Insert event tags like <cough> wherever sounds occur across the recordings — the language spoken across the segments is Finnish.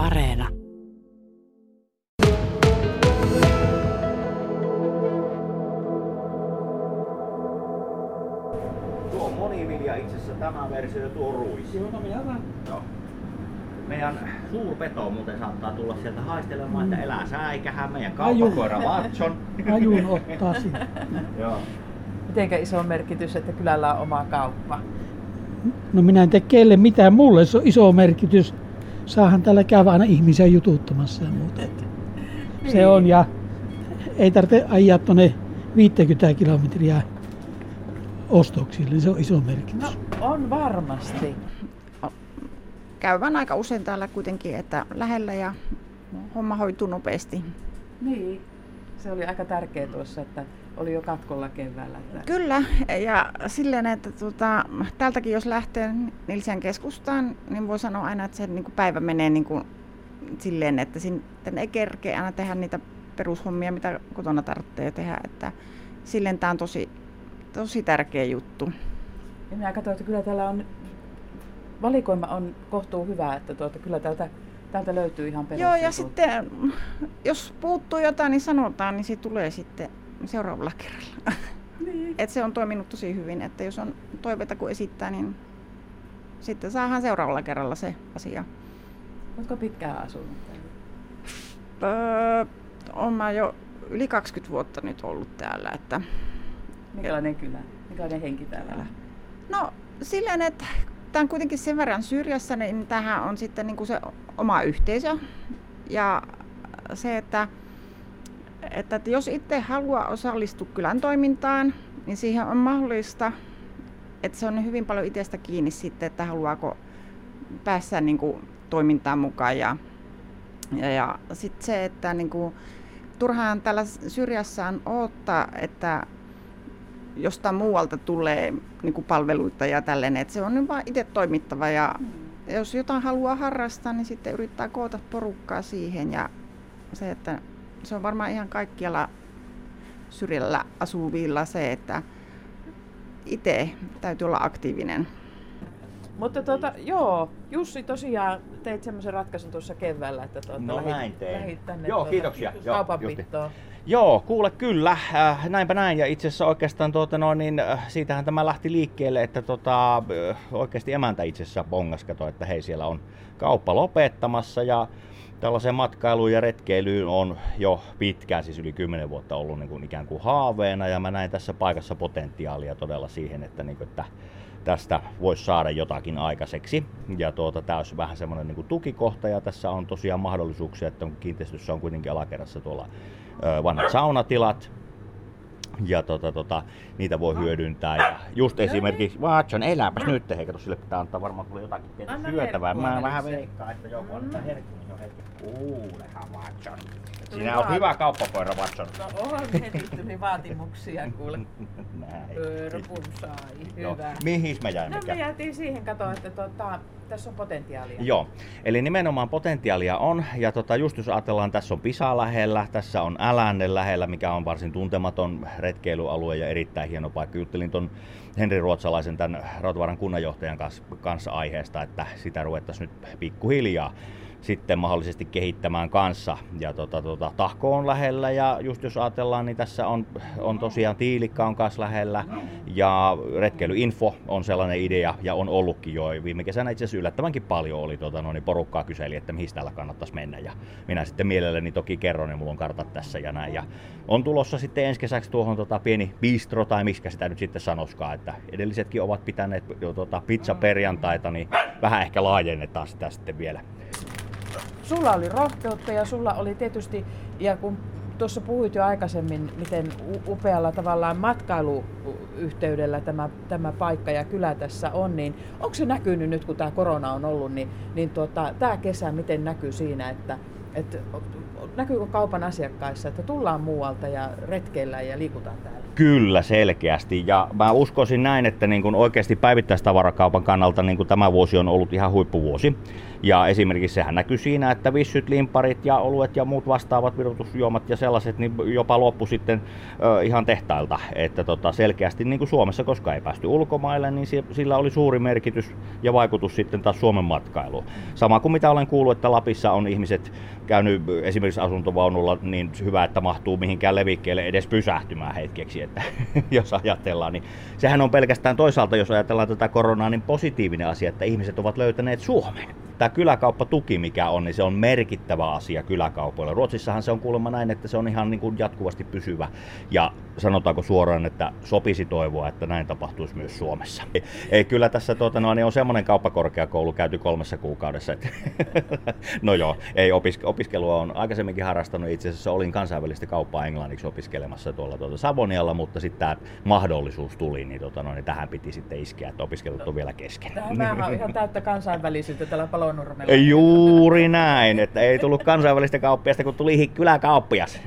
Areena. Tuo on monivilja itse asiassa tämä versio ja tuo on ruis. Joo, no minä Joo. Meidän suurpeto muuten saattaa tulla sieltä haistelemaan, että elää säikähän meidän kauppakoira Watson. Ajun ottaa sitten. <laughs> Joo. Mitenkä iso merkitys, että kylällä on oma kauppa? No minä en tee kelle mitään, mulle se on iso merkitys. Saahan täällä käydä aina ihmisiä jututtamassa ja muuta. että Se on ja ei tarvitse ajaa tuonne 50 kilometriä ostoksille, se on iso merkitys. No on varmasti. Käydään aika usein täällä kuitenkin, että lähellä ja homma hoituu nopeasti. Niin. Se oli aika tärkeä tuossa, että oli jo katkolla keväällä. Että... Kyllä, ja silleen, että tuota, täältäkin jos lähtee Nilsian keskustaan, niin voi sanoa aina, että se niin kuin päivä menee niin kuin silleen, että sitten ei kerkeä aina tehdä niitä perushommia, mitä kotona tarvitsee tehdä. Että silleen tämä on tosi, tosi tärkeä juttu. Ja minä katsoin, että kyllä täällä on, valikoima on kohtuu hyvä, että tuota, kyllä täältä, täältä löytyy ihan Joo, ja sitten jos puuttuu jotain, niin sanotaan, niin se tulee sitten seuraavalla kerralla. <laughs> Niin. Et se on toiminut tosi hyvin, että jos on toiveita kun esittää, niin sitten saadaan seuraavalla kerralla se asia. Oletko pitkään asunut täällä? Öö, on mä jo yli 20 vuotta nyt ollut täällä, että Minkälainen kylä? Minkälainen henki täällä on? no silleen, että tämä on kuitenkin sen verran syrjässä, niin tähän on sitten niin kuin se oma yhteisö. Ja se, että, että, että jos itse haluaa osallistua kylän toimintaan, niin siihen on mahdollista, että se on hyvin paljon itsestä kiinni sitten, että haluaako päästä niin kuin toimintaan mukaan. Ja, ja, ja sitten se, että niin kuin, turhaan täällä syrjässä on odottaa, että jostain muualta tulee niin kuin palveluita ja tällainen, että se on nyt vaan itse toimittava ja jos jotain haluaa harrastaa, niin sitten yrittää koota porukkaa siihen ja se, että se on varmaan ihan kaikkialla syrjällä asuvilla se, että itse täytyy olla aktiivinen. Mutta tuota, joo, Jussi tosiaan teit semmoisen ratkaisun tuossa keväällä, että tuota, No lähit, näin tein. lähit tänne Joo, tuota, kiitoksia. Joo, kaupanpitoon. Joo, kuule kyllä, äh, näinpä näin. Ja itse asiassa oikeastaan tuota, no, niin, äh, siitähän tämä lähti liikkeelle, että tota, äh, oikeasti emäntä itse asiassa bongas kato, että hei siellä on kauppa lopettamassa ja tällaiseen matkailuun ja retkeilyyn on jo pitkään, siis yli 10 vuotta ollut niin kuin ikään kuin haaveena ja mä näin tässä paikassa potentiaalia todella siihen, että, niin kuin, että tästä voisi saada jotakin aikaiseksi. Ja tuota, tämä olisi vähän semmoinen niin tukikohta ja tässä on tosiaan mahdollisuuksia, että on kiinteistössä on kuitenkin alakerrassa tuolla ö, vanhat saunatilat, ja tota, tota, niitä voi hyödyntää. Ja just esimerkiksi, Watson, eläpäs nyt, hei, kato, sille pitää antaa varmaan tulee jotakin pientä Anna syötävää. Mä vähän veikkaan, että joku antaa herkkua, niin se on herkku. Kuulehan Watson. Sinä vaan- hyvä kauppakoira, Watson. No on heti tuli vaatimuksia kuule. <laughs> Näin. Pörpun sai, Joo. hyvä. Mihin me No jäimme? me jäätiin siihen katoa, että tuota, tässä on potentiaalia. Joo, eli nimenomaan potentiaalia on, ja tota, just jos ajatellaan, tässä on Pisa lähellä, tässä on Älänne lähellä, mikä on varsin tuntematon retkeilyalue ja erittäin hieno paikka. Juttelin ton Henri Ruotsalaisen, tämän Rautavaaran kunnanjohtajan kanssa, kanssa aiheesta, että sitä ruvettaisiin nyt pikkuhiljaa sitten mahdollisesti kehittämään kanssa. Ja tota, tota, Tahko on lähellä ja just jos ajatellaan, niin tässä on, on tosiaan Tiilikka on kanssa lähellä ja retkeilyinfo on sellainen idea ja on ollutkin jo. Viime kesänä itse asiassa yllättävänkin paljon oli tota, no, niin porukkaa kyseli, että mihin täällä kannattaisi mennä ja minä sitten mielelläni toki kerron ja mulla on kartat tässä ja näin. Ja on tulossa sitten ensi kesäksi tuohon tota, pieni bistro tai miksi sitä nyt sitten sanoskaan, että edellisetkin ovat pitäneet jo tota, pizza perjantaita, niin vähän ehkä laajennetaan sitä sitten vielä. Sulla oli rohkeutta ja sulla oli tietysti, ja kun tuossa puhuit jo aikaisemmin, miten upealla tavallaan matkailuyhteydellä tämä, tämä paikka ja kylä tässä on, niin onko se näkynyt nyt, kun tämä korona on ollut, niin, niin tuota, tämä kesä miten näkyy siinä, että, että näkyykö kaupan asiakkaissa, että tullaan muualta ja retkeillään ja liikutaan täällä? Kyllä, selkeästi. Ja mä uskoisin näin, että niin kun oikeasti päivittäistavarakaupan kannalta niin kun tämä vuosi on ollut ihan huippuvuosi. Ja esimerkiksi sehän näkyy siinä, että vissyt, limparit ja oluet ja muut vastaavat virutusjuomat ja sellaiset niin jopa loppu sitten ö, ihan tehtailta. Että tota, selkeästi niin kuin Suomessa, koska ei päästy ulkomaille, niin sillä oli suuri merkitys ja vaikutus sitten taas Suomen matkailuun. Sama kuin mitä olen kuullut, että Lapissa on ihmiset käynyt esimerkiksi asuntovaunulla niin hyvä, että mahtuu mihinkään levikkeelle edes pysähtymään hetkeksi, että <laughs> jos ajatellaan, niin sehän on pelkästään toisaalta, jos ajatellaan tätä koronaa, niin positiivinen asia, että ihmiset ovat löytäneet Suomen tämä kyläkauppatuki, mikä on, niin se on merkittävä asia kyläkaupoilla. Ruotsissahan se on kuulemma näin, että se on ihan niin kuin jatkuvasti pysyvä. Ja sanotaanko suoraan, että sopisi toivoa, että näin tapahtuisi myös Suomessa. Ei, ei kyllä tässä tuota, no, niin on semmoinen kauppakorkeakoulu käyty kolmessa kuukaudessa. Että <laughs> no joo, ei opiske- opiskelua on aikaisemminkin harrastanut. Itse asiassa olin kansainvälistä kauppaa englanniksi opiskelemassa tuolla tuota Savonialla, mutta sitten tämä mahdollisuus tuli, niin, tuota, no, niin tähän piti sitten iskeä, että opiskelut on vielä kesken. Tämä on ihan täyttä kansainvälisyyttä tällä palo Palonurmella. Juuri näin, että ei tullut kansainvälistä kauppiasta, kun tuli kyläkauppias.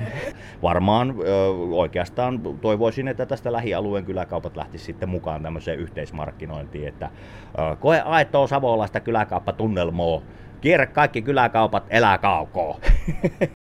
Varmaan ö, oikeastaan toivoisin, että tästä lähialueen kyläkaupat lähtisivät sitten mukaan tämmöiseen yhteismarkkinointiin, että ö, koe aitoa savolaista kyläkauppatunnelmoa. Kierrä kaikki kyläkaupat, elää kaukoa.